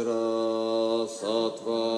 Vajra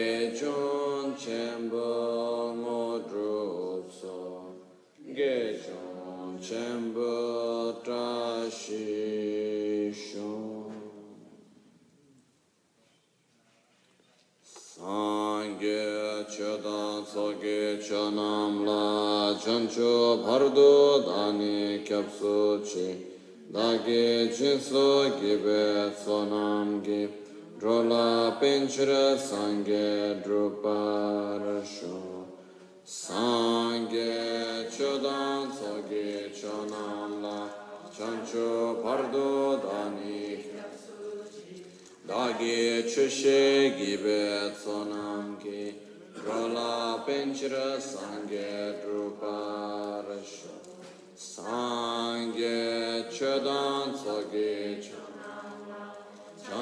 ge chon chenpo mo drup so. Ge chon chenpo ta shi shon san ge chodan so ge chonam la chon cho bhardo dani kyab so chi. Da ge chin so gibe sonam Kanchara Sangye Druparashu Sangye Chodan Sogye Chonamla. Chancho Pardo Dani. Dagi Chushe Gibe Tsonamki Rola Penchira Sangye Druparashu Sangye Chodan Sogye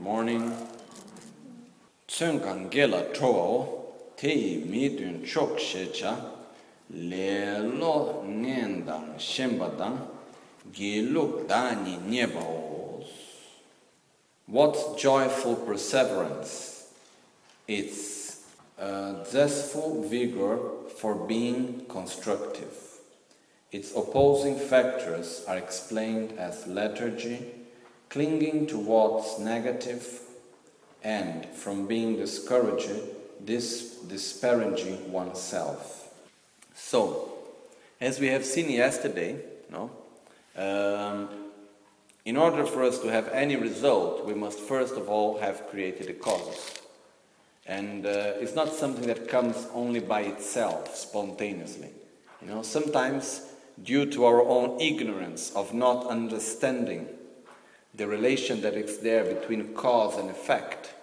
Morning. Tsönkan gela tro tei mi dun chok shecha le lo ngendang shembadang Giluk dani niebos. What joyful perseverance! It's a zestful vigor for being constructive. Its opposing factors are explained as lethargy, clinging to what's negative, and from being discouraged, dis- disparaging oneself. So, as we have seen yesterday, no, um, in order for us to have any result, we must first of all have created a cause. And uh, it's not something that comes only by itself, spontaneously. You know, sometimes due to our own ignorance of not understanding the relation that is there between cause and effect.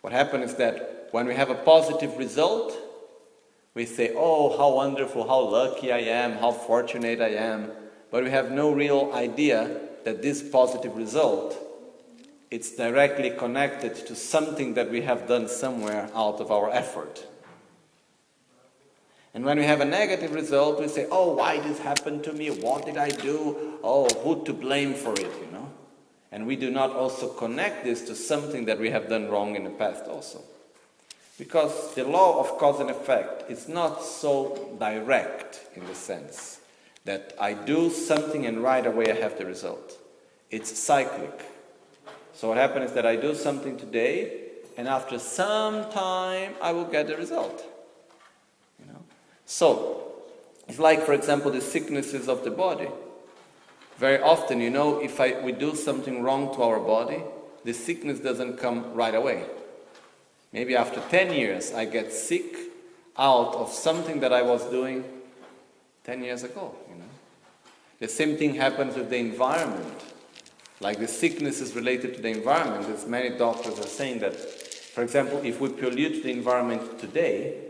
What happens is that when we have a positive result, we say, Oh, how wonderful, how lucky I am, how fortunate I am. But we have no real idea that this positive result it's directly connected to something that we have done somewhere out of our effort. And when we have a negative result, we say, oh, why did this happened to me? What did I do? Oh, who to blame for it, you know? And we do not also connect this to something that we have done wrong in the past also. Because the law of cause and effect is not so direct in the sense that I do something and right away I have the result. It's cyclic. So what happens is that I do something today and after some time I will get the result. You know? So, it's like, for example, the sicknesses of the body. Very often, you know, if I, we do something wrong to our body, the sickness doesn't come right away. Maybe after 10 years, I get sick out of something that I was doing 10 years ago, you know. The same thing happens with the environment. Like the sickness is related to the environment, as many doctors are saying that, for example, if we pollute the environment today,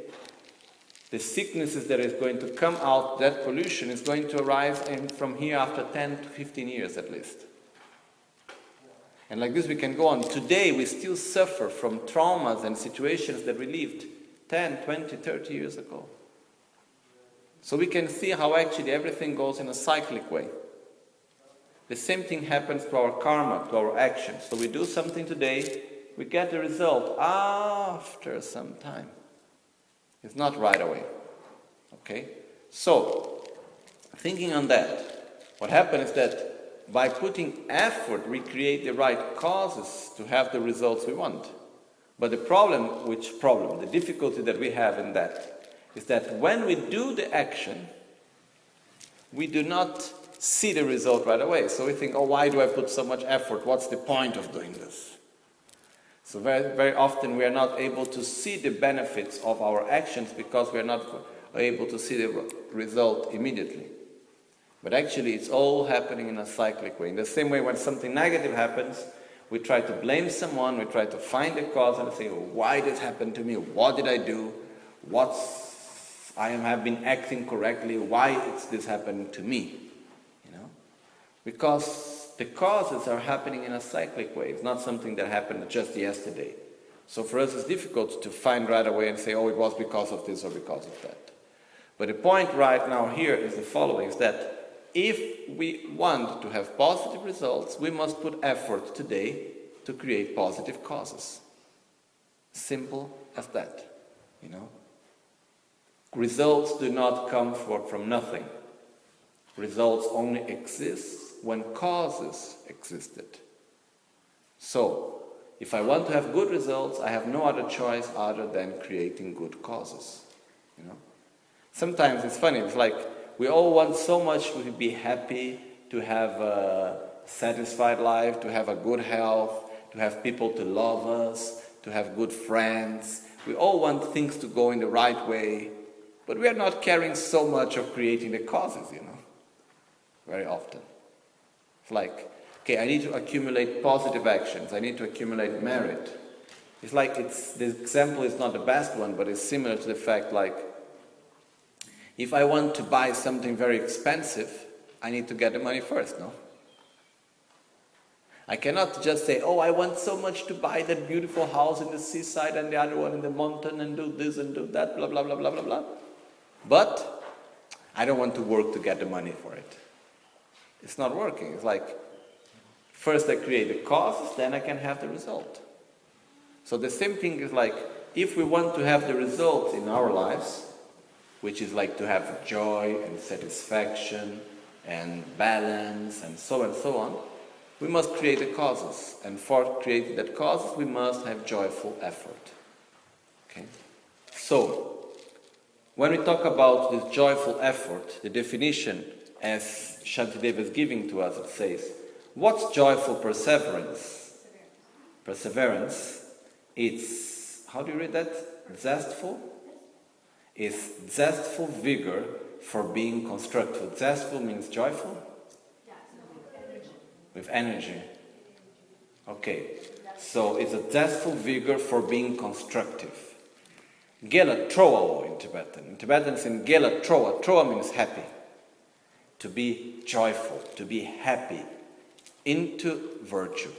the sicknesses that is going to come out, that pollution is going to arise in, from here after 10 to 15 years at least. And like this we can go on. Today we still suffer from traumas and situations that we lived 10, 20, 30 years ago. So we can see how actually everything goes in a cyclic way. The same thing happens to our karma, to our actions. So we do something today, we get the result after some time. It's not right away. Okay? So, thinking on that, what happens is that by putting effort, we create the right causes to have the results we want. But the problem, which problem, the difficulty that we have in that, is that when we do the action, we do not see the result right away. So we think, oh, why do I put so much effort? What's the point of doing this? So very, very often we are not able to see the benefits of our actions because we are not able to see the result immediately. But actually, it's all happening in a cyclic way. In the same way, when something negative happens, we try to blame someone, we try to find the cause and say, why did this happened to me? What did I do? What's I have been acting correctly? Why is this happening to me? You know? Because the causes are happening in a cyclic way. It's not something that happened just yesterday. So for us, it's difficult to find right away and say, oh, it was because of this or because of that. But the point right now here is the following is that if we want to have positive results, we must put effort today to create positive causes. Simple as that, you know. Results do not come for, from nothing. Results only exist when causes existed. So, if I want to have good results, I have no other choice other than creating good causes. You know? Sometimes it's funny, it's like we all want so much to be happy, to have a satisfied life, to have a good health, to have people to love us, to have good friends. We all want things to go in the right way, but we are not caring so much of creating the causes, you know, very often. It's like, okay, I need to accumulate positive actions. I need to accumulate merit. It's like it's the example is not the best one, but it's similar to the fact like if I want to buy something very expensive, I need to get the money first, no? I cannot just say, oh, I want so much to buy that beautiful house in the seaside and the other one in the mountain and do this and do that, blah, blah, blah, blah, blah, blah. But I don't want to work to get the money for it. It's not working. It's like first I create the causes, then I can have the result. So the same thing is like if we want to have the results in our lives, which is like to have joy and satisfaction and balance and so and so on, we must create the causes. And for creating that causes, we must have joyful effort. Okay? So, when we talk about this joyful effort, the definition as Shantideva is giving to us, it says, what's joyful perseverance? Perseverance, it's, how do you read that? Zestful? Is zestful vigor for being constructive. Zestful means joyful? With energy. Okay, so it's a zestful vigor for being constructive. Gela troa in Tibetan. In Tibetan it's in Gela troa. Troa means happy. To be joyful, to be happy. Into virtue.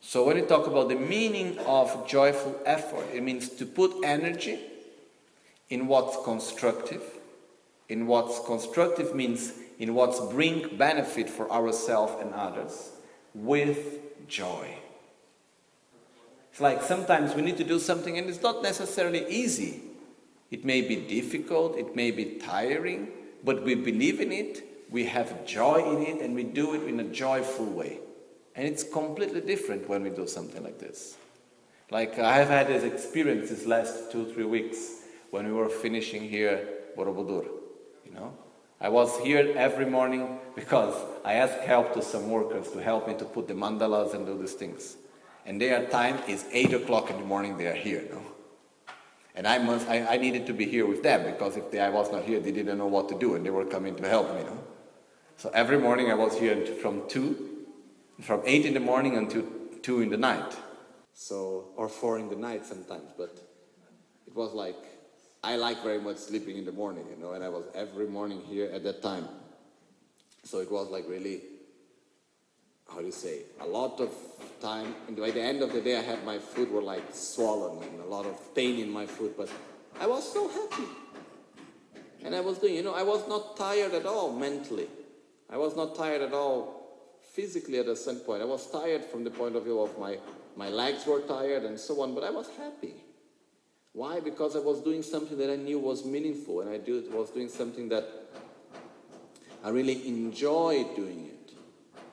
So when you talk about the meaning of joyful effort, it means to put energy in what's constructive. In what's constructive means in what's bring benefit for ourselves and others with joy. It's like sometimes we need to do something and it's not necessarily easy. It may be difficult, it may be tiring, but we believe in it, we have joy in it, and we do it in a joyful way. And it's completely different when we do something like this. Like I have had this experience these last two, three weeks when we were finishing here Borobudur. You know? I was here every morning because I asked help to some workers to help me to put the mandalas and do these things. And their time is 8 o'clock in the morning, they are here. No? And I, must, I, I needed to be here with them because if they, I was not here, they didn't know what to do and they were coming to help me. So every morning I was here from 2, from 8 in the morning until 2 in the night. So, or 4 in the night sometimes, but it was like, I like very much sleeping in the morning, you know, and I was every morning here at that time. So it was like really how do you say, a lot of time. And by the end of the day, I had my foot were like swollen and a lot of pain in my foot, but I was so happy. And I was doing, you know, I was not tired at all mentally. I was not tired at all physically at a certain point. I was tired from the point of view of my, my legs were tired and so on, but I was happy. Why? Because I was doing something that I knew was meaningful and I do, was doing something that I really enjoyed doing it.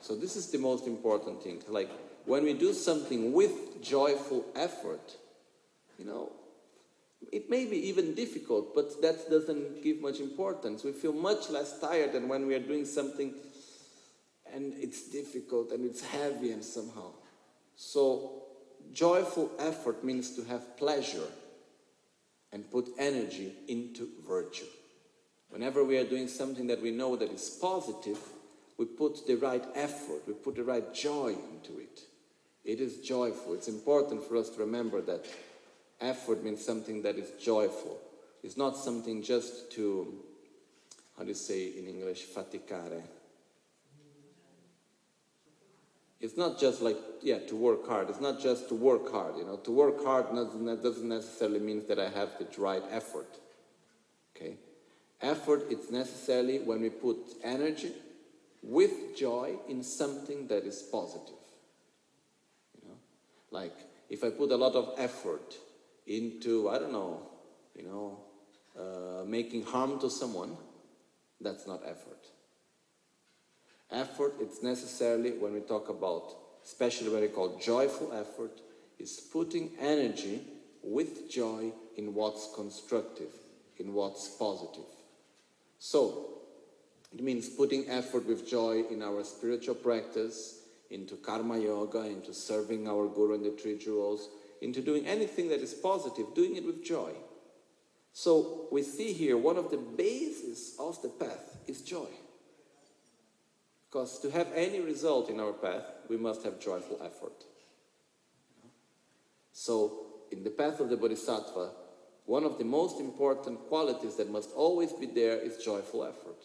So this is the most important thing. Like when we do something with joyful effort, you know, it may be even difficult, but that doesn't give much importance. We feel much less tired than when we are doing something and it's difficult and it's heavy and somehow. So joyful effort means to have pleasure and put energy into virtue. Whenever we are doing something that we know that is positive, we put the right effort, we put the right joy into it. It is joyful. It's important for us to remember that effort means something that is joyful. It's not something just to, how do you say in English, faticare. It's not just like, yeah, to work hard. It's not just to work hard, you know. To work hard doesn't necessarily mean that I have the right effort. Okay? Effort, it's necessarily when we put energy, with joy in something that is positive. You know, like if I put a lot of effort into, I don't know, you know, uh, making harm to someone, that's not effort. Effort, it's necessarily when we talk about, especially what we call joyful effort, is putting energy with joy in what's constructive, in what's positive. So, it means putting effort with joy in our spiritual practice, into karma yoga, into serving our guru and the three jewels, into doing anything that is positive, doing it with joy. So we see here one of the bases of the path is joy. Because to have any result in our path, we must have joyful effort. So, in the path of the Bodhisattva, one of the most important qualities that must always be there is joyful effort.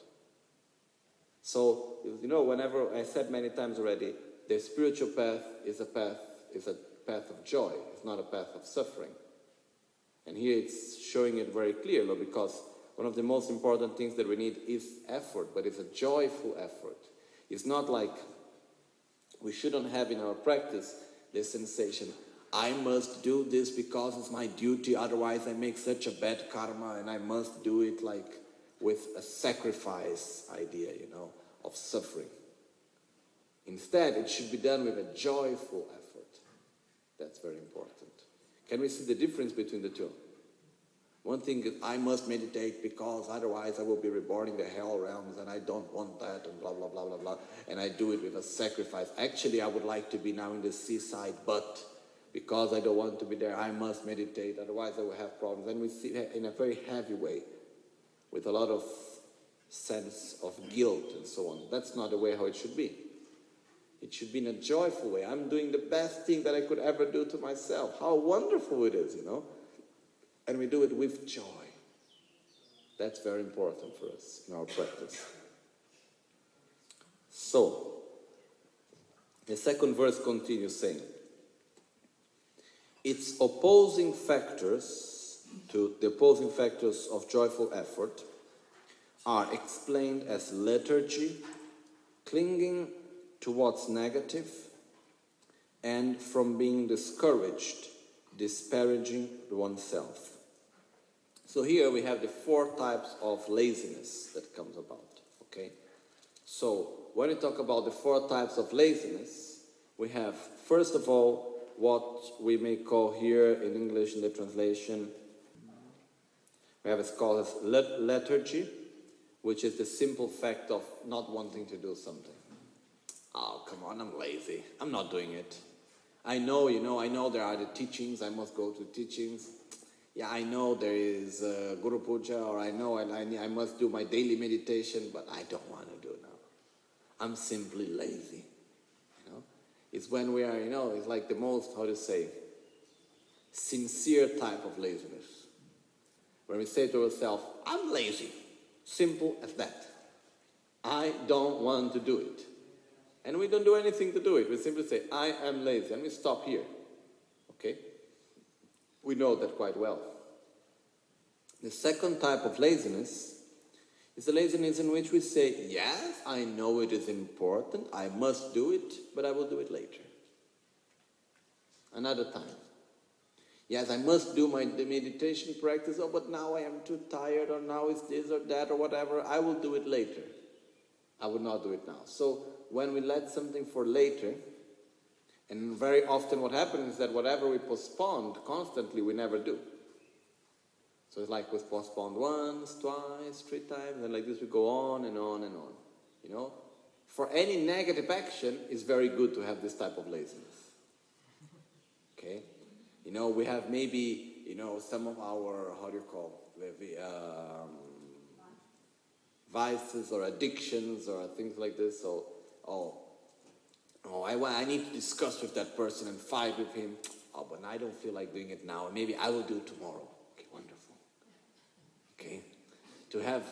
So, you know, whenever I said many times already, the spiritual path is a path, is a path of joy. It's not a path of suffering. And here it's showing it very clearly because one of the most important things that we need is effort, but it's a joyful effort. It's not like we shouldn't have in our practice the sensation, I must do this because it's my duty, otherwise I make such a bad karma and I must do it like with a sacrifice idea, you know, of suffering. Instead, it should be done with a joyful effort. That's very important. Can we see the difference between the two? One thing is, I must meditate because otherwise I will be reborn in the hell realms and I don't want that and blah, blah, blah, blah, blah. And I do it with a sacrifice. Actually, I would like to be now in the seaside, but because I don't want to be there, I must meditate, otherwise I will have problems. And we see in a very heavy way, with a lot of sense of guilt and so on. That's not the way how it should be. It should be in a joyful way. I'm doing the best thing that I could ever do to myself. How wonderful it is, you know? And we do it with joy. That's very important for us in our practice. So, the second verse continues saying, its opposing factors to the opposing factors of joyful effort are explained as lethargy, clinging to what's negative, and from being discouraged, disparaging oneself. So here we have the four types of laziness that comes about. Okay? So when we talk about the four types of laziness, we have first of all what we may call here in English in the translation, we have a called as lethargy, which is the simple fact of not wanting to do something. Oh, come on, I'm lazy. I'm not doing it. I know, you know, I know there are the teachings, I must go to teachings yeah, I know there is uh, Guru Puja, or I know I, I, I must do my daily meditation, but I don't want to do now. I'm simply lazy. You know, it's when we are, you know, it's like the most how to say sincere type of laziness. When we say to ourselves, "I'm lazy," simple as that. I don't want to do it, and we don't do anything to do it. We simply say, "I am lazy," and we stop here. Okay. We know that quite well. The second type of laziness is the laziness in which we say, Yes, I know it is important, I must do it, but I will do it later. Another time. Yes, I must do my meditation practice, oh, but now I am too tired, or now it's this or that, or whatever. I will do it later. I will not do it now. So when we let something for later, and very often what happens is that whatever we postponed constantly, we never do. So it's like we've postponed once, twice, three times, and like this we go on and on and on. You know? For any negative action, it's very good to have this type of laziness. Okay? You know, we have maybe, you know, some of our, how do you call, maybe, um, vices or addictions or things like this. So, oh, Oh, I, I need to discuss with that person and fight with him. Oh, but I don't feel like doing it now. Maybe I will do it tomorrow. Okay, wonderful. Okay? To have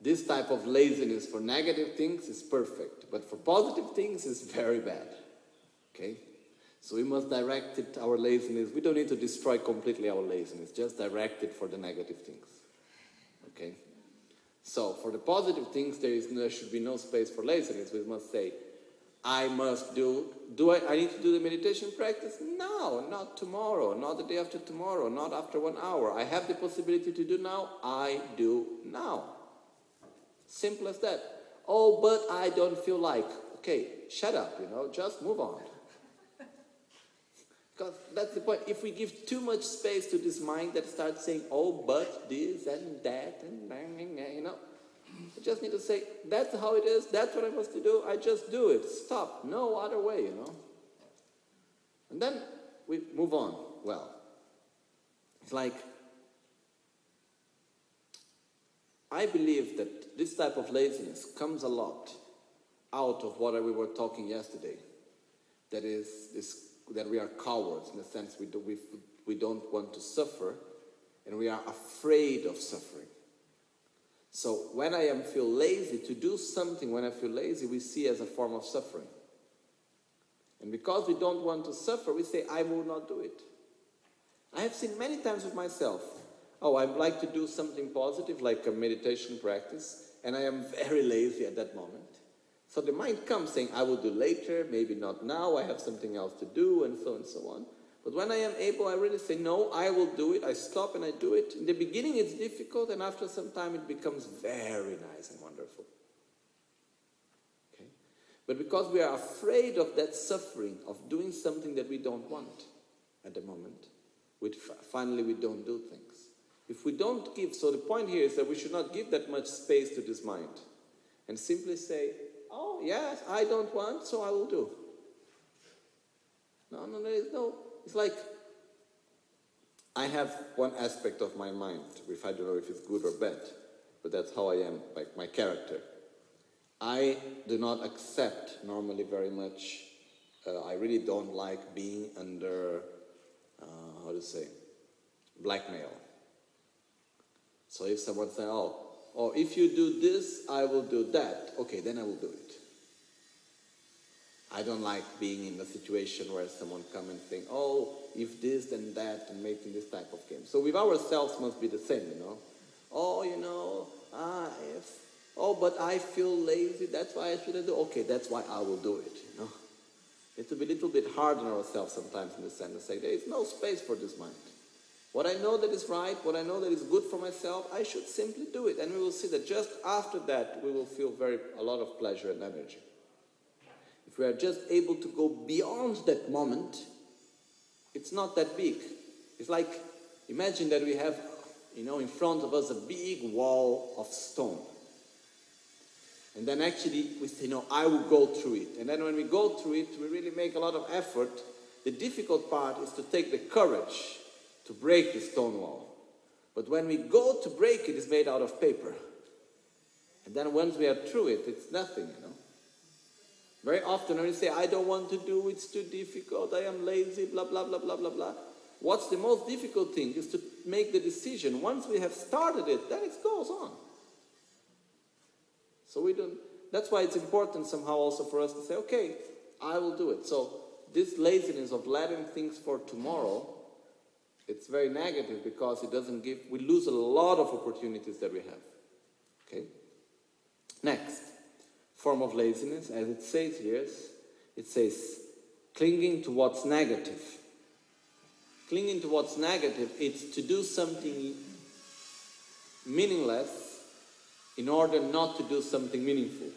this type of laziness for negative things is perfect, but for positive things is very bad. Okay? So we must direct it, our laziness. We don't need to destroy completely our laziness, just direct it for the negative things. Okay? So for the positive things, there, is, there should be no space for laziness. We must say, I must do. Do I, I need to do the meditation practice? No, not tomorrow, not the day after tomorrow, not after one hour. I have the possibility to do now. I do now. Simple as that. Oh, but I don't feel like. Okay, shut up, you know, just move on. Because that's the point. If we give too much space to this mind that starts saying, oh, but this and that, and you know, I just need to say, that's how it is, that's what I must do, I just do it. Stop. No other way, you know. And then we move on. Well, it's like, I believe that this type of laziness comes a lot out of what we were talking yesterday. That is, this, that we are cowards in the sense we, do, we, we don't want to suffer and we are afraid of suffering. So when I am feel lazy to do something, when I feel lazy, we see as a form of suffering. And because we don't want to suffer, we say, I will not do it. I have seen many times with myself. oh, I'd like to do something positive, like a meditation practice, and I am very lazy at that moment. So the mind comes saying, I will do later, maybe not now, I have something else to do, and so and so on. But when I am able, I really say, no, I will do it. I stop and I do it. In the beginning, it's difficult, and after some time, it becomes very nice and wonderful. Okay? But because we are afraid of that suffering, of doing something that we don't want at the moment, we finally we don't do things. If we don't give, so the point here is that we should not give that much space to this mind and simply say, oh, yes, I don't want, so I will do. No, no, there is no it's like I have one aspect of my mind, if I don't know if it's good or bad, but that's how I am, like my character. I do not accept normally very much. Uh, I really don't like being under, uh, how to say, blackmail. So if someone says, oh, oh, if you do this, I will do that, okay, then I will do it. I don't like being in a situation where someone come and think, oh, if this, then that, and making this type of game. So with ourselves must be the same, you know. Oh, you know, ah, if, oh, but I feel lazy, that's why I shouldn't do. Okay, that's why I will do it, you know. It's a little bit hard on ourselves sometimes in the sense to say there is no space for this mind. What I know that is right, what I know that is good for myself, I should simply do it. And we will see that just after that, we will feel very a lot of pleasure and energy if we are just able to go beyond that moment, it's not that big. It's like, imagine that we have, you know, in front of us a big wall of stone. And then actually we say, no, I will go through it. And then when we go through it, we really make a lot of effort. The difficult part is to take the courage to break the stone wall. But when we go to break it, it's made out of paper. And then once we are through it, it's nothing, you know. Very often when you say, I don't want to do, it's too difficult, I am lazy, blah, blah, blah, blah, blah, blah. What's the most difficult thing is to make the decision. Once we have started it, then it goes on. So we don't, that's why it's important somehow also for us to say, okay, I will do it. So this laziness of letting things for tomorrow, it's very negative because it doesn't give, we lose a lot of opportunities that we have. Okay? Next form of laziness, as it says here, it says clinging to what's negative. Clinging to what's negative, it's to do something meaningless in order not to do something meaningful.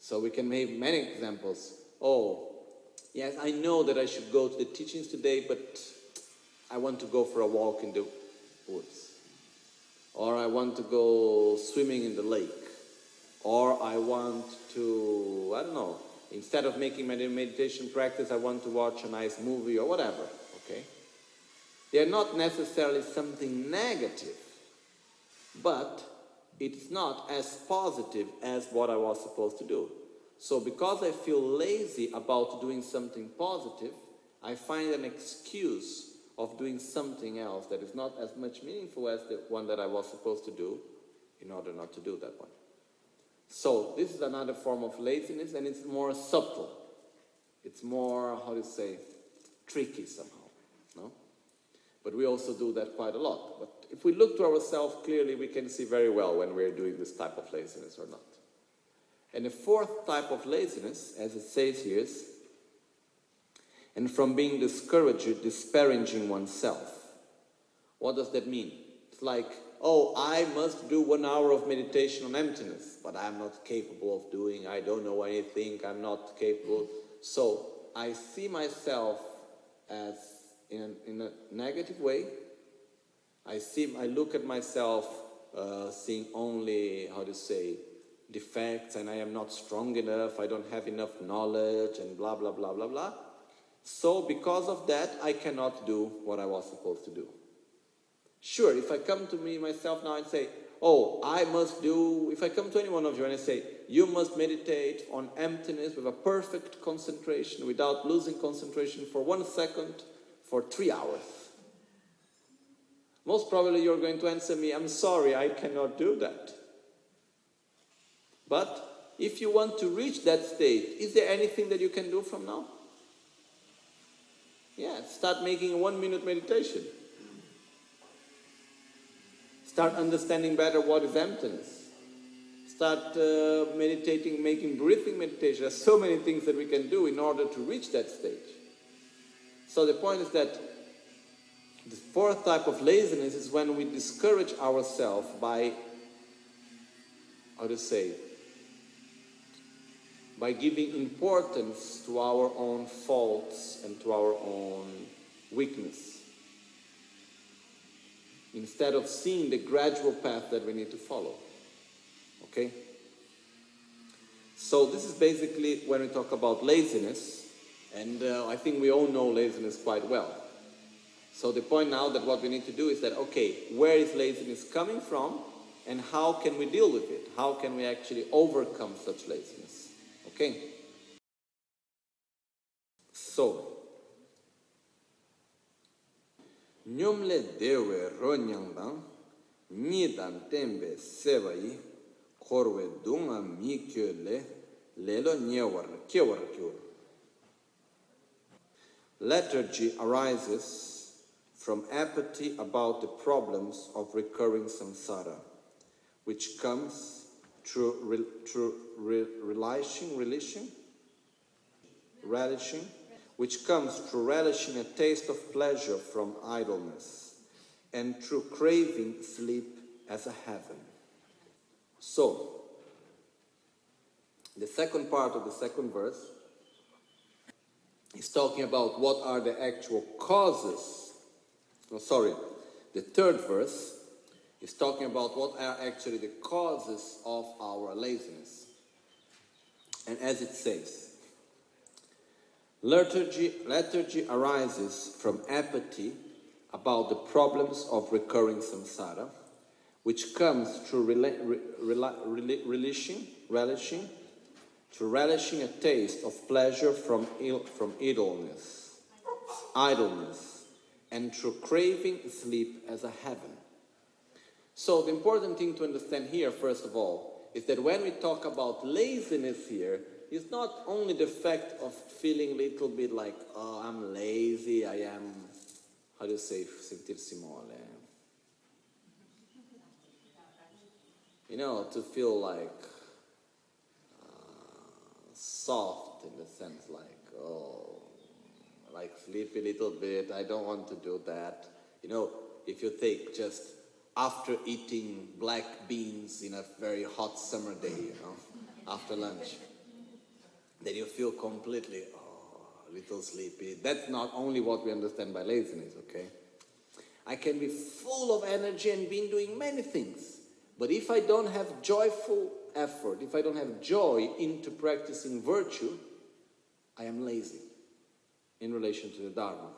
So we can make many examples. Oh, yes, I know that I should go to the teachings today, but I want to go for a walk in the woods. Or I want to go swimming in the lake or I want to, I don't know, instead of making my meditation practice, I want to watch a nice movie or whatever, okay? They're not necessarily something negative, but it's not as positive as what I was supposed to do. So because I feel lazy about doing something positive, I find an excuse of doing something else that is not as much meaningful as the one that I was supposed to do in order not to do that one. So this is another form of laziness and it's more subtle. It's more, how do you say, tricky somehow. No? But we also do that quite a lot. But if we look to ourselves clearly, we can see very well when we're doing this type of laziness or not. And the fourth type of laziness, as it says here, is and from being discouraged, disparaging oneself. What does that mean? It's like oh, I must do one hour of meditation on emptiness, but I'm not capable of doing, I don't know anything, I'm not capable. So I see myself as in a, in a negative way. I see, I look at myself uh, seeing only, how to say, defects, and I am not strong enough, I don't have enough knowledge, and blah, blah, blah, blah, blah. So because of that, I cannot do what I was supposed to do. Sure, if I come to me myself now and say, oh, I must do, if I come to any one of you and I say, you must meditate on emptiness with a perfect concentration without losing concentration for one second for three hours. Most probably you're going to answer me, I'm sorry, I cannot do that. But if you want to reach that state, is there anything that you can do from now? Yeah, start making a one minute meditation. Start understanding better what is emptiness. Start uh, meditating, making breathing meditation. There's so many things that we can do in order to reach that stage. So the point is that the fourth type of laziness is when we discourage ourselves by, how to say, by giving importance to our own faults and to our own weakness. Instead of seeing the gradual path that we need to follow. Okay? So, this is basically when we talk about laziness, and uh, I think we all know laziness quite well. So, the point now that what we need to do is that, okay, where is laziness coming from, and how can we deal with it? How can we actually overcome such laziness? Okay? So, nyumle dewe ronyangdang, nidan tembe sevayi, korwe dunga mi kyo le, lelo nyewar kewar kyo. Lethargy arises from apathy about the problems of recurring samsara, which comes through, re, re, relishing, relishing, relishing, which comes through relishing a taste of pleasure from idleness, and through craving sleep as a heaven. So, the second part of the second verse is talking about what are the actual causes. No, sorry, the third verse is talking about what are actually the causes of our laziness. And as it says, lethargy, arises from apathy about the problems of recurring samsara, which comes through rela- re- rela- relishing, relishing, to relishing a taste of pleasure from, Ill, from idleness, idleness, and through craving sleep as a heaven. So the important thing to understand here, first of all, is that when we talk about laziness here, it's not only the fact of feeling a little bit like, oh, I'm lazy, I am, how do you say, sentirsi mole? You know, to feel like uh, soft in the sense like, oh, like sleep a little bit, I don't want to do that. You know, if you take just after eating black beans in a very hot summer day, you know, after lunch, then you feel completely, oh, a little sleepy. That's not only what we understand by laziness, okay? I can be full of energy and been doing many things. But if I don't have joyful effort, if I don't have joy into practicing virtue, I am lazy in relation to the Dharma.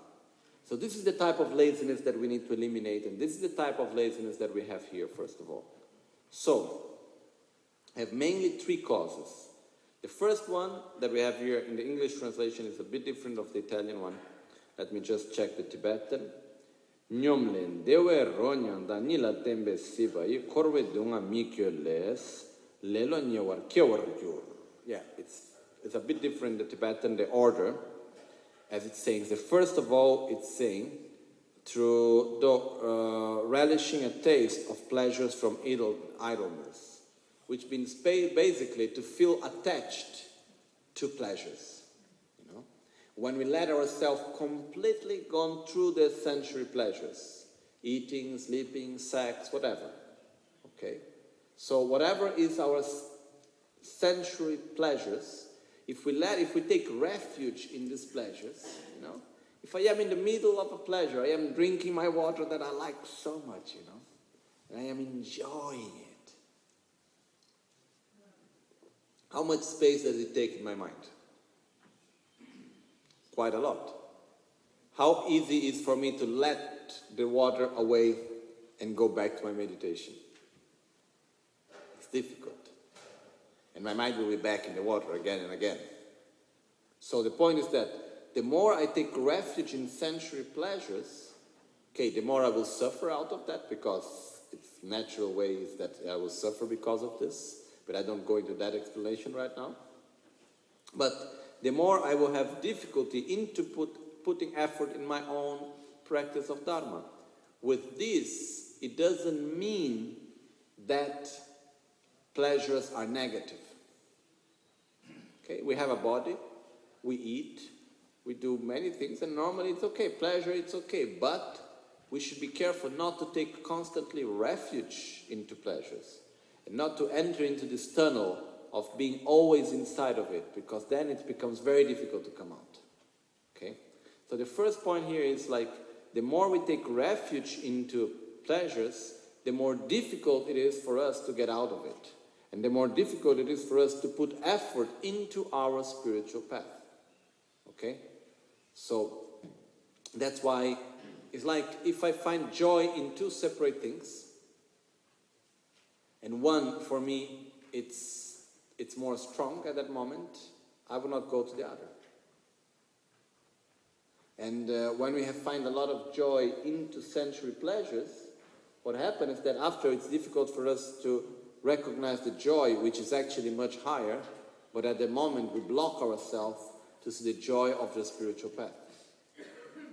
So, this is the type of laziness that we need to eliminate, and this is the type of laziness that we have here, first of all. So, I have mainly three causes. The first one that we have here in the English translation is a bit different of the Italian one. Let me just check the Tibetan. Nyomlen dewe ronyan da nila tembe siva i korwe dunga mikyo les lelo nyewar kyewar gyur. Yeah, it's, it's a bit different the Tibetan, the order as it's saying. The first of all, it's saying through the, uh, relishing a taste of pleasures from idle, idleness, which means ba- basically to feel attached to pleasures. You know, when we let ourselves completely gone through the sensory pleasures, eating, sleeping, sex, whatever. Okay, so whatever is our sensory pleasures if we let if we take refuge in these pleasures you know if i am in the middle of a pleasure i am drinking my water that i like so much you know and i am enjoying it. How much space does it take in my mind? Quite a lot. How easy is for me to let the water away and go back to my meditation? It's difficult and my mind will be back in the water again and again. So the point is that the more I take refuge in sensory pleasures, okay, the more I will suffer out of that because it's natural way is that I will suffer because of this. But I don't go into that explanation right now. But the more I will have difficulty into put, putting effort in my own practice of Dharma. With this it doesn't mean that pleasures are negative. Okay, we have a body, we eat, we do many things, and normally it's okay. Pleasure, it's okay. But we should be careful not to take constantly refuge into pleasures and not to enter into this tunnel of being always inside of it because then it becomes very difficult to come out. Okay? So the first point here is like the more we take refuge into pleasures, the more difficult it is for us to get out of it. And the more difficult it is for us to put effort into our spiritual path. Okay? So that's why it's like if I find joy in two separate things, and one for me it's it's more strong at that moment, I will not go to the other. And uh, when we have find a lot of joy into sensory pleasures, what happens is that after it's difficult for us to recognize the joy, which is actually much higher, but at the moment we block ourselves to see the joy of the spiritual path.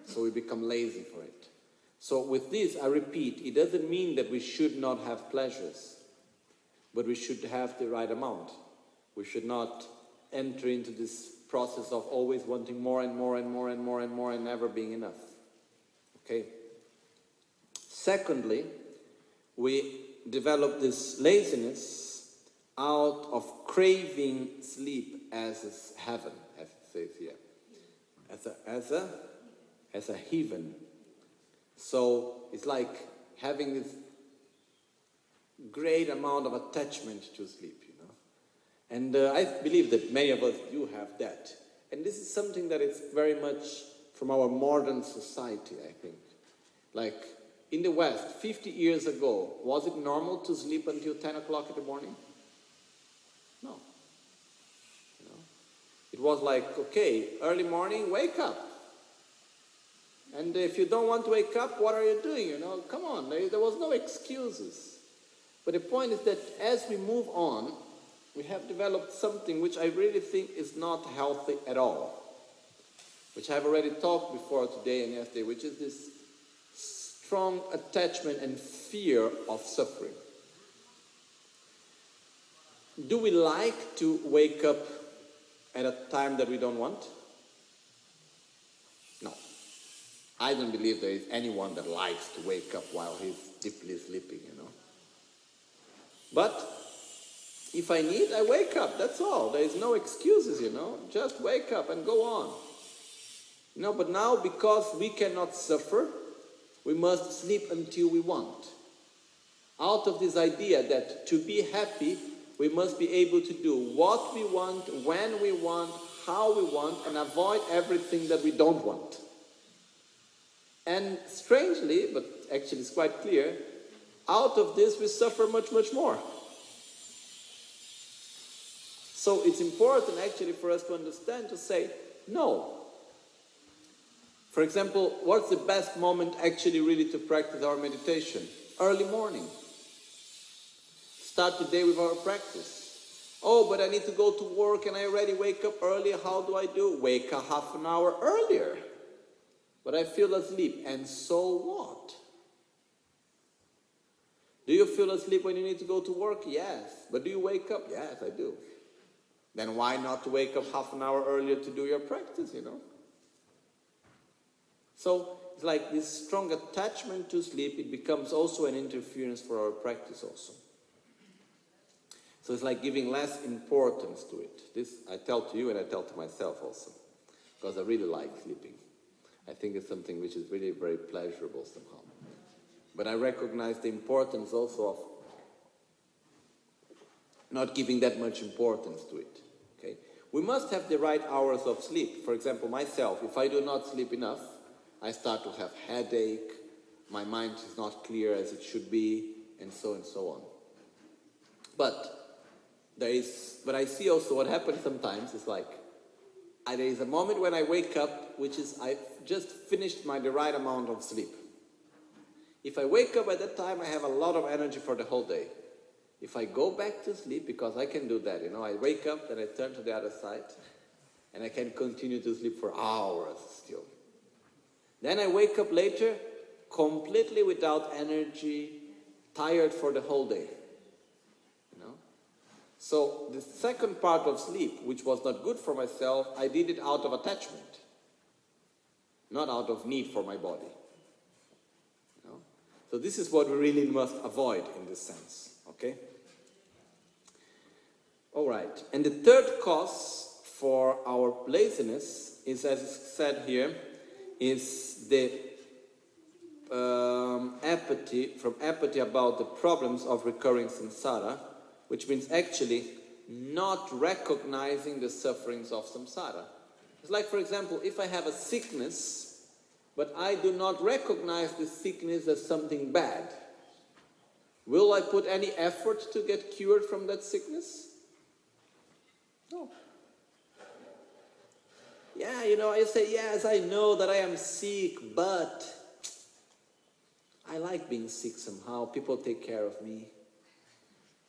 So we become lazy for it. So with this, I repeat, it doesn't mean that we should not have pleasures, but we should have the right amount. We should not enter into this process of always wanting more and more and more and more and more and never being enough. Okay? Secondly, we develop this laziness out of craving sleep as a heaven, as it says here. As a, as a, as a heaven. So it's like having this great amount of attachment to sleep, you know. And uh, I believe that many of us do have that. And this is something that is very much from our modern society, I think. Like in the West, 50 years ago, was it normal to sleep until 10 o'clock in the morning? No. It was like, okay, early morning, wake up. And if you don't want to wake up, what are you doing? You know, come on, there, there was no excuses. But the point is that as we move on, we have developed something which I really think is not healthy at all. Which I've already talked before today and yesterday, which is this strong attachment and fear of suffering. Do we like to wake up at a time that we don't want? No. I don't believe there is anyone that likes to wake up while he's deeply sleeping, you know. But if I need, I wake up. That's all. There is no excuses, you know. Just wake up and go on. Know, but now because we cannot suffer, we must sleep until we want. Out of this idea that to be happy, we must be able to do what we want, when we want, how we want, and avoid everything that we don't want. And strangely, but actually it's quite clear, out of this we suffer much, much more. So it's important actually for us to understand to say, no. For example, what's the best moment actually really to practice our meditation? Early morning. Start the day with our practice. Oh, but I need to go to work and I already wake up early. How do I do? Wake up half an hour earlier. But I feel asleep. And so what? Do you feel asleep when you need to go to work? Yes. But do you wake up? Yes, I do. Then why not wake up half an hour earlier to do your practice, you know? So it's like this strong attachment to sleep, it becomes also an interference for our practice also. So it's like giving less importance to it. This I tell to you and I tell to myself also. Because I really like sleeping. I think it's something which is really very pleasurable somehow. But I recognize the importance also of not giving that much importance to it. Okay? We must have the right hours of sleep. For example, myself, if I do not sleep enough, I start to have headache, my mind is not clear as it should be, and so and so on. But there is, but I see also what happens sometimes is like, I, there is a moment when I wake up, which is I just finished my the right amount of sleep. If I wake up at that time, I have a lot of energy for the whole day. If I go back to sleep, because I can do that, you know, I wake up, then I turn to the other side, and I can continue to sleep for hours still. Then I wake up later completely without energy, tired for the whole day. You know? So the second part of sleep, which was not good for myself, I did it out of attachment, not out of need for my body. You know? So this is what we really must avoid in this sense. Okay? All right. And the third cause for our laziness is, as said here, is the um, apathy, from apathy about the problems of recurring samsara, which means actually not recognizing the sufferings of samsara. It's like, for example, if I have a sickness, but I do not recognize the sickness as something bad, will I put any effort to get cured from that sickness? No. Yeah, you know, I say, yes, I know that I am sick, but I like being sick somehow. People take care of me.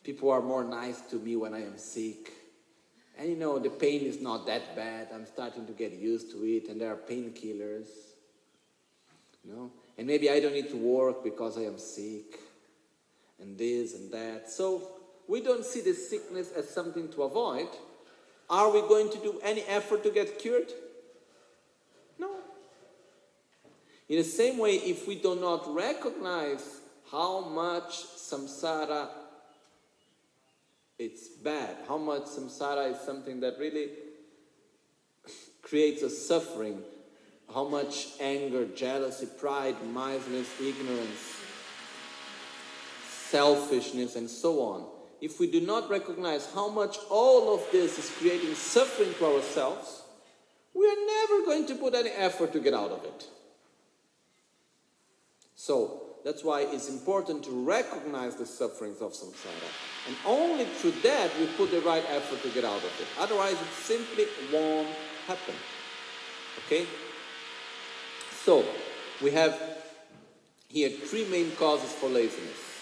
People are more nice to me when I am sick. And you know, the pain is not that bad. I'm starting to get used to it, and there are painkillers. You know? And maybe I don't need to work because I am sick, and this and that. So we don't see the sickness as something to avoid. Are we going to do any effort to get cured? No. In the same way, if we do not recognize how much samsara it's bad, how much samsara is something that really creates a suffering, how much anger, jealousy, pride, miserliness, ignorance, selfishness, and so on. If we do not recognize how much all of this is creating suffering for ourselves, we are never going to put any effort to get out of it. So that's why it's important to recognize the sufferings of samsara. And only through that we put the right effort to get out of it. Otherwise, it simply won't happen. Okay? So, we have here three main causes for laziness,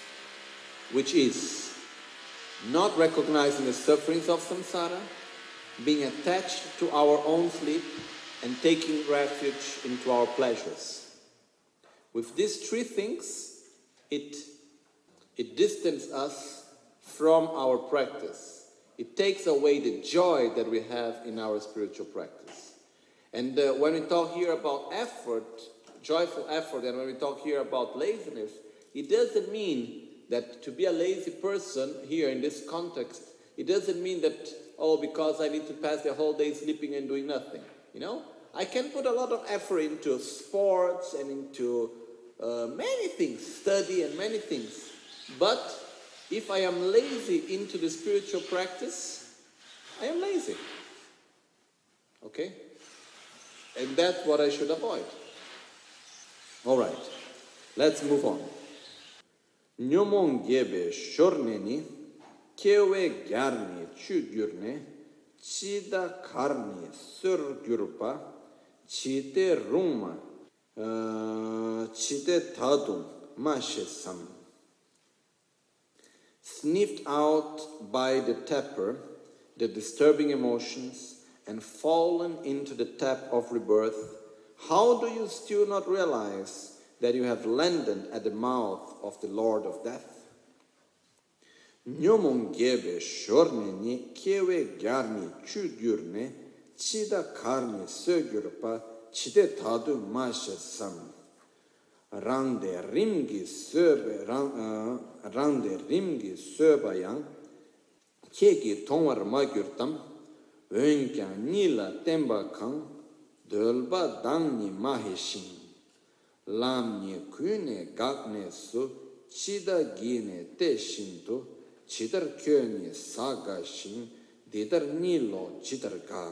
which is not recognizing the sufferings of samsara, being attached to our own sleep, and taking refuge into our pleasures. With these three things, it, it distances us from our practice. It takes away the joy that we have in our spiritual practice. And uh, when we talk here about effort, joyful effort, and when we talk here about laziness, it doesn't mean that to be a lazy person here in this context, it doesn't mean that, oh, because I need to pass the whole day sleeping and doing nothing. You know? I can put a lot of effort into sports and into uh, many things, study and many things. But if I am lazy into the spiritual practice, I am lazy. Okay? And that's what I should avoid. All right, let's move on. Nyomon gebe shorneni, kewe gyarni chugyurne, chida karni sur gyurpa, chite rungma chite tadum mashesam. Sniffed out by the tapper, the disturbing emotions, and fallen into the tap of rebirth, how do you still not realize that you have landed at the mouth of the Lord of death. Nyomon gebe shorne ni kewe gyarni chu gyurne chida karni sö gyurpa chide tadu mashe sam. Rande rimgi söbe rande uh, rimgi söba yang kegi tongwar ma gyurtam önkya nila temba kan dölba dangni mahe shing. lam nye ku ne gak ne su chida gi ne te shin tu chidar kyo ne sa ga shin didar ni lo chidar ga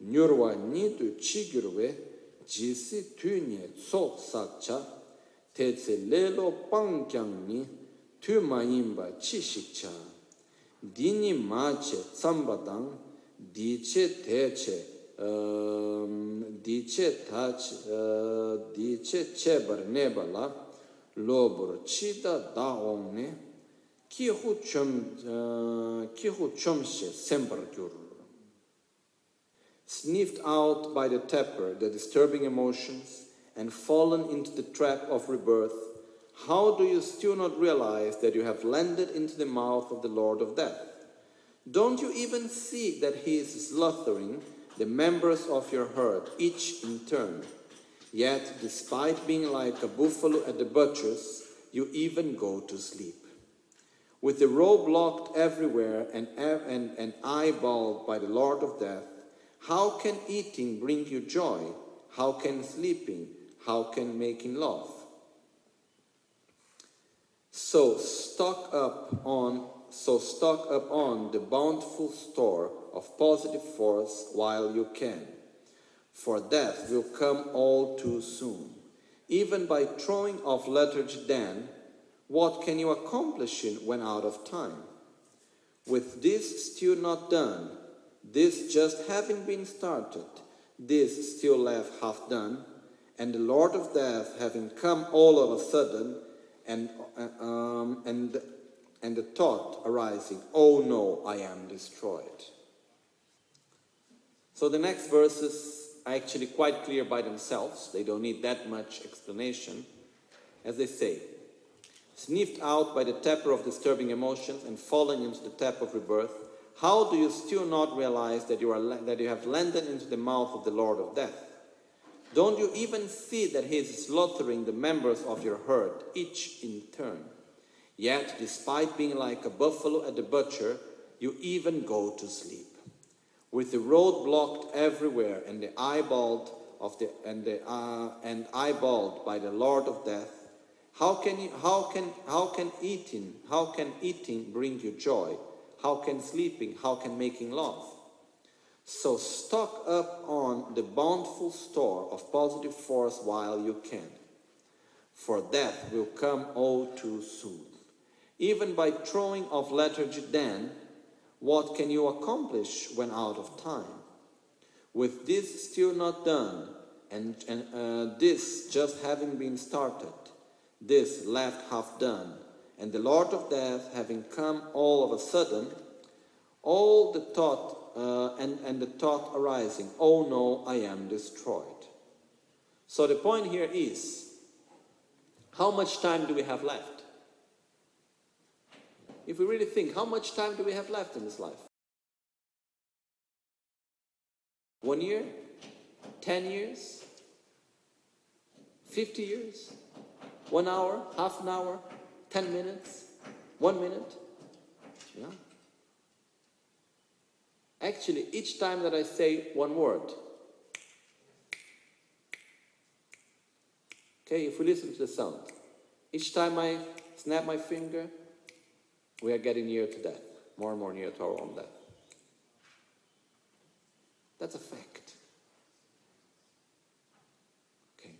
nyurwa ni tu chi gyurwe jisi tu nye tsok sak cha te tse le lo pang kyang ni tu ma yinba chi shik cha dini ma che tsamba dang di che te che Ehm, diche tache eh, diche chebar nebala lobur chida da eh, sembar gyuru sniffed out by the tapper the disturbing emotions, and fallen into the trap of rebirth, How do you still not realize that you have landed into the mouth of the Lord of death? Don't you even see that he is slaughtering the members of your herd, each in turn? Yet, despite being like a buffalo at the butcher's, you even go to sleep. With the road blocked everywhere and, and, and eyeballed by the Lord of death, how can eating bring you joy? How can sleeping? How can making love? So stock up on so stock up on the bountiful store of positive force while you can. For death will come all too soon. Even by throwing off lethargy then, what can you accomplish when out of time? With this still not done, this just having been started, this still left half done, and the Lord of death having come all of a sudden, and, uh, um, and, and the thought arising, oh no, I am destroyed. So the next verses are actually quite clear by themselves. They don't need that much explanation. As they say, sniffed out by the tapper of disturbing emotions and falling into the tap of rebirth, how do you still not realize that you, are, that you have landed into the mouth of the Lord of death? Don't you even see that he is slaughtering the members of your herd, each in turn? Yet, despite being like a buffalo at the butcher, you even go to sleep. With the road blocked everywhere and the eyeballed of the and the uh, and eyeballed by the Lord of death, how can you, how can how can eating how can eating bring you joy? How can sleeping? How can making love? So stock up on the bountiful store of positive force while you can, for death will come all too soon. Even by throwing off lethargy, then, what can you accomplish when out of time? With this still not done, and, and uh, this just having been started, this left half done, and the Lord of death having come all of a sudden, all the thought uh, and, and the thought arising, oh no, I am destroyed. So the point here is, how much time do we have left? If we really think, how much time do we have left in this life? One year? Ten years? Fifty years? One hour? Half an hour? Ten minutes? One minute? Yeah. Actually, each time that I say one word, okay, if we listen to the sound, each time I snap my finger, we are getting near to death, more and more near to our own death. That's a fact. Okay.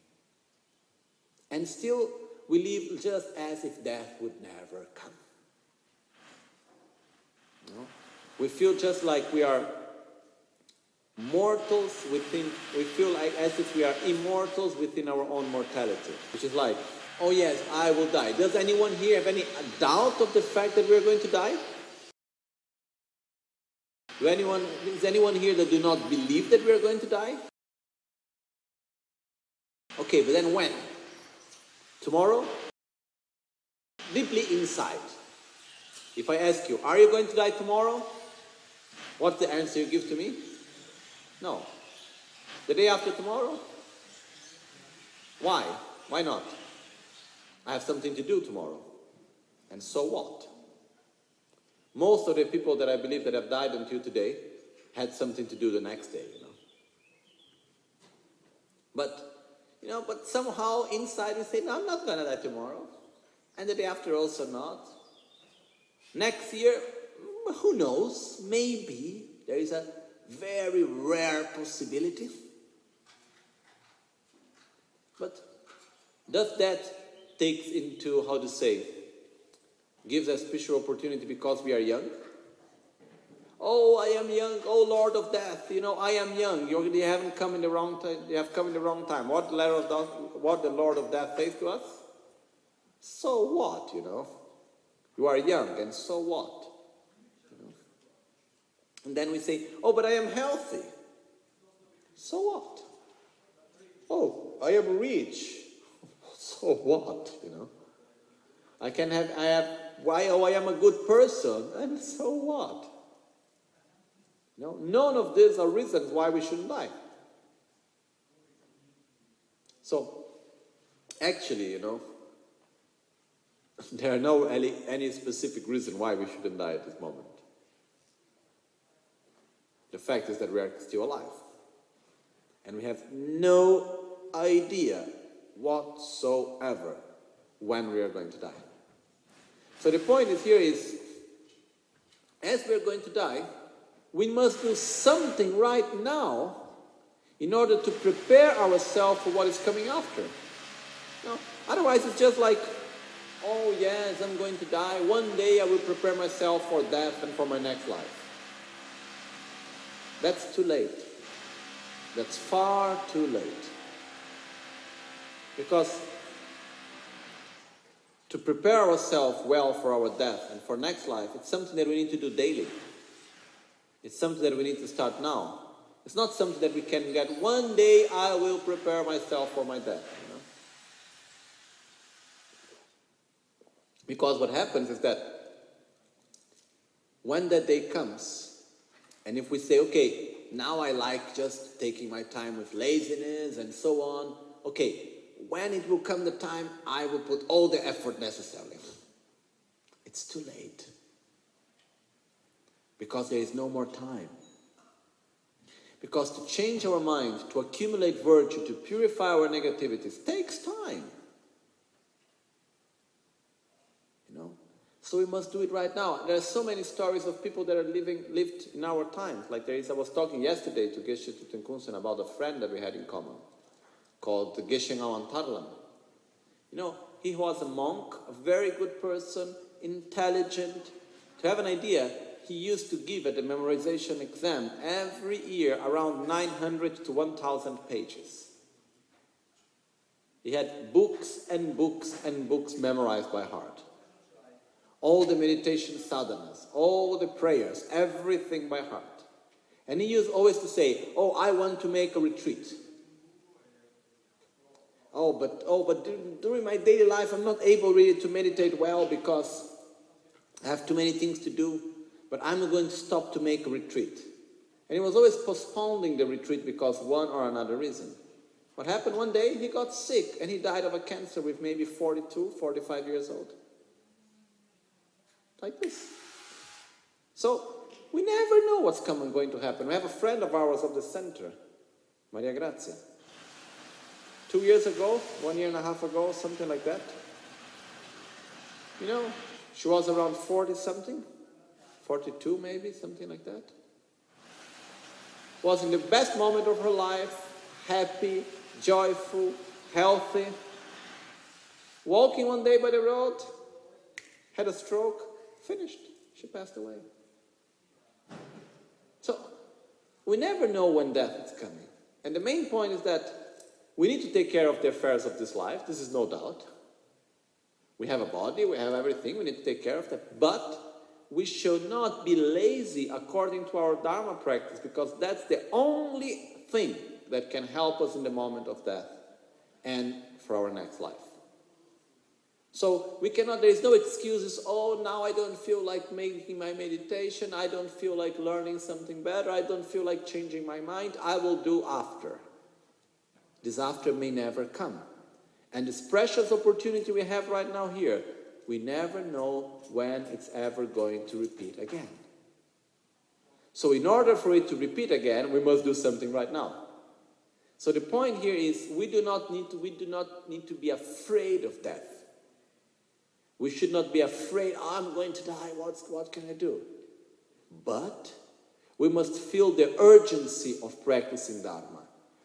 And still, we live just as if death would never come. No? We feel just like we are mortals within, we feel like as if we are immortals within our own mortality, which is like, oh yes, I will die. Does anyone here have any doubt of the fact that we're going to die? Do anyone, is anyone here that do not believe that we are going to die? Okay, but then when? Tomorrow? Deeply inside. If I ask you, are you going to die tomorrow? What's the answer you give to me? No. The day after tomorrow? Why? Why not? I have something to do tomorrow. And so what? Most of the people that I believe that have died until today had something to do the next day, you know. But you know, but somehow inside we say, no, I'm not gonna die tomorrow. And the day after also not. Next year, who knows? Maybe there is a very rare possibility. But does that take into, how to say, gives a special opportunity because we are young? Oh, I am young. Oh, Lord of Death, you know, I am young. You haven't come in the wrong time. You have come in the wrong time. What Lord of Death, what the Lord of Death says to us? So what, you know? You are young, and so what? And then we say, oh, but I am healthy. So what? Oh, I am rich. So what? You know? I can have, I have, why, oh, I am a good person, and so what? No, none of these are reasons why we shouldn't die. So, actually, you know, there are no any, any specific reason why we shouldn't die at this moment. The fact is that we are still alive. And we have no idea whatsoever when we are going to die. So the point is here is as we are going to die, we must do something right now in order to prepare ourselves for what is coming after. No, otherwise, it's just like, oh, yes, I'm going to die. One day I will prepare myself for death and for my next life. That's too late. That's far too late. Because to prepare ourselves well for our death and for next life, it's something that we need to do daily. It's something that we need to start now. It's not something that we can get one day I will prepare myself for my death. You know? Because what happens is that when that day comes, and if we say, okay, now I like just taking my time with laziness and so on, okay, when it will come the time, I will put all the effort necessary. It's too late. Because there is no more time. Because to change our mind, to accumulate virtue, to purify our negativities, takes time. You know? So we must do it right now. There are so many stories of people that are living lived in our times. Like there is, I was talking yesterday to Geshe Tutenkunsen about a friend that we had in common called Geshe Ngawan Tarlam. You know, he was a monk, a very good person, intelligent. To have an idea, he used to give at the memorization exam every year around 900 to 1000 pages. He had books and books and books memorized by heart. All the meditation sadhanas, all the prayers, everything by heart. And he used always to say, Oh, I want to make a retreat. Oh, but oh, but during my daily life, I'm not able really to meditate well because I have too many things to do but I'm going to stop to make a retreat. And he was always postponing the retreat because one or another reason. What happened one day? He got sick and he died of a cancer with maybe 42, 45 years old. Like this. So, we never know what's coming going to happen. We have a friend of ours of the center, Maria Grazia. Two years ago, one year and a half ago, something like that. You know, she was around 40 something. 42 maybe, something like that. Was in the best moment of her life, happy, joyful, healthy. Walking one day by the road, had a stroke, finished. She passed away. So, we never know when death is coming. And the main point is that we need to take care of the affairs of this life, this is no doubt. We have a body, we have everything, we need to take care of that. But we should not be lazy according to our Dharma practice because that's the only thing that can help us in the moment of death and for our next life. So we cannot, there is no excuses, oh, now I don't feel like making my meditation, I don't feel like learning something better, I don't feel like changing my mind, I will do after. This after may never come. And this precious opportunity we have right now here we never know when it's ever going to repeat again. So, in order for it to repeat again, we must do something right now. So, the point here is we do not need to, we do not need to be afraid of death. We should not be afraid, oh, I'm going to die, What's, what can I do? But we must feel the urgency of practicing Dharma.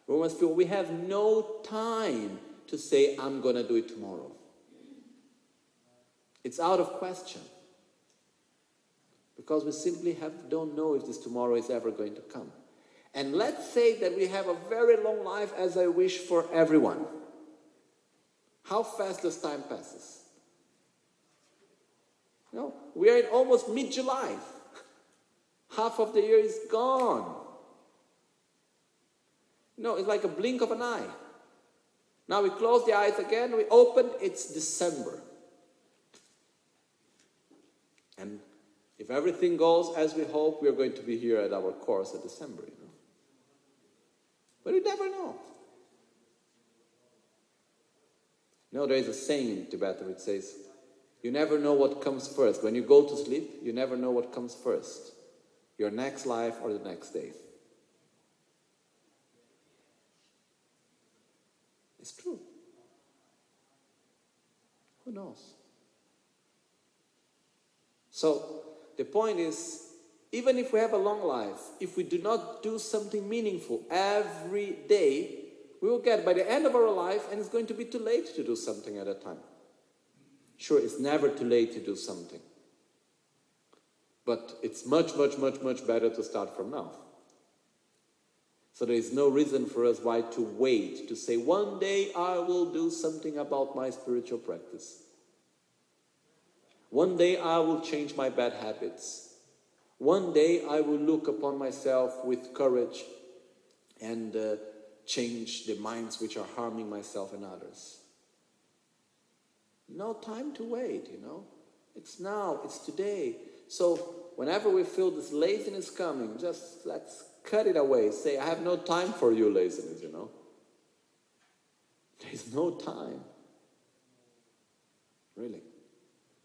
We must feel we have no time to say, I'm going to do it tomorrow. It's out of question. Because we simply have, don't know if this tomorrow is ever going to come. And let's say that we have a very long life as I wish for everyone. How fast does time passes? You know, we are in almost mid-July. Half of the year is gone. No, it's like a blink of an eye. Now we close the eyes again, we open, it's December. And if everything goes as we hope, we're going to be here at our course in December, you know. But you never know. You know, there is a saying in Tibet which says, you never know what comes first. When you go to sleep, you never know what comes first your next life or the next day. It's true. Who knows? So, the point is even if we have a long life, if we do not do something meaningful every day, we will get by the end of our life and it's going to be too late to do something at a time. Sure, it's never too late to do something. But it's much, much, much, much better to start from now. So there is no reason for us why to wait, to say, one day I will do something about my spiritual practice. One day I will change my bad habits. One day I will look upon myself with courage and uh, change the minds which are harming myself and others. No time to wait, you know. It's now, it's today. So whenever we feel this laziness coming, just let's cut it away. Say, I have no time for you, laziness, you know. There's no time. Really.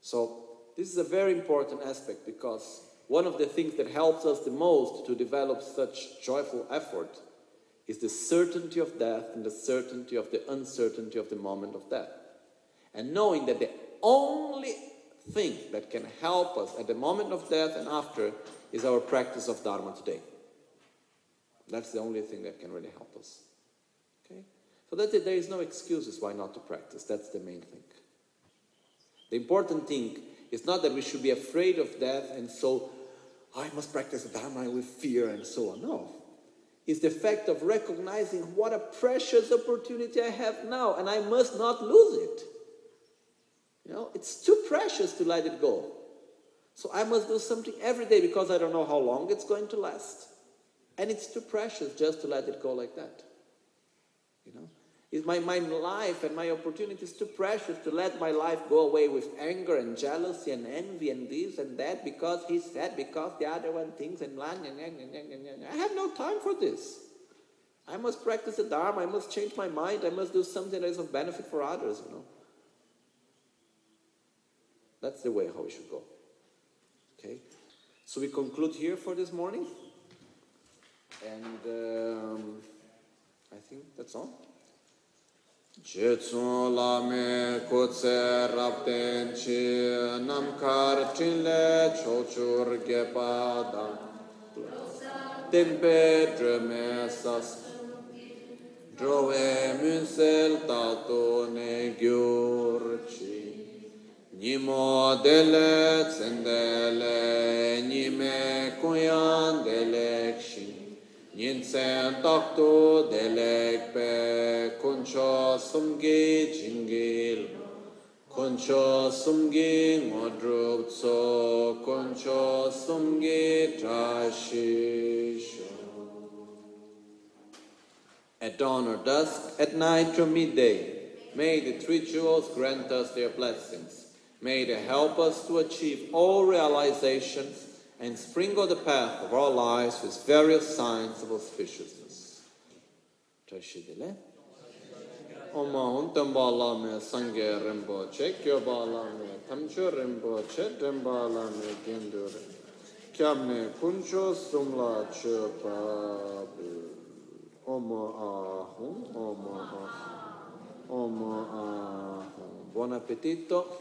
So this is a very important aspect because one of the things that helps us the most to develop such joyful effort is the certainty of death and the certainty of the uncertainty of the moment of death. And knowing that the only thing that can help us at the moment of death and after is our practice of Dharma today. That's the only thing that can really help us. Okay? So that there is no excuses why not to practice. That's the main thing. The important thing is not that we should be afraid of death and so I must practice Dharma with fear and so on. No. It's the fact of recognizing what a precious opportunity I have now and I must not lose it. You know, it's too precious to let it go. So I must do something every day because I don't know how long it's going to last. And it's too precious just to let it go like that. You know? Is my, my life and my opportunities too precious to let my life go away with anger and jealousy and envy and this and that because he said, because the other one thinks and blah, blah, blah, blah, I have no time for this. I must practice the Dharma. I must change my mind. I must do something that is of benefit for others, you know. That's the way how we should go. Okay? So we conclude here for this morning. And um, I think that's all. Jetsun lame rapten chi chochur sas drove munsel tato ne nimo dele tsendele nime kuyan delek shin Nintsen takto delekpe kuncho sumgi jingil kuncho sumgi ngodrup tso kuncho sumgi trashisho. At dawn or dusk, at night or midday, may the three jewels grant us their blessings. May they help us to achieve all realizations and sprinkle the path of our lives with various signs of auspiciousness. Trashidile. Oma untemba lame sangye rimbo che kyo ba lame tamcho rimbo che demba lame gendure kyamne kuncho sumla che pa Oma ahum, oma ahum, oma ahum. Buon appetito.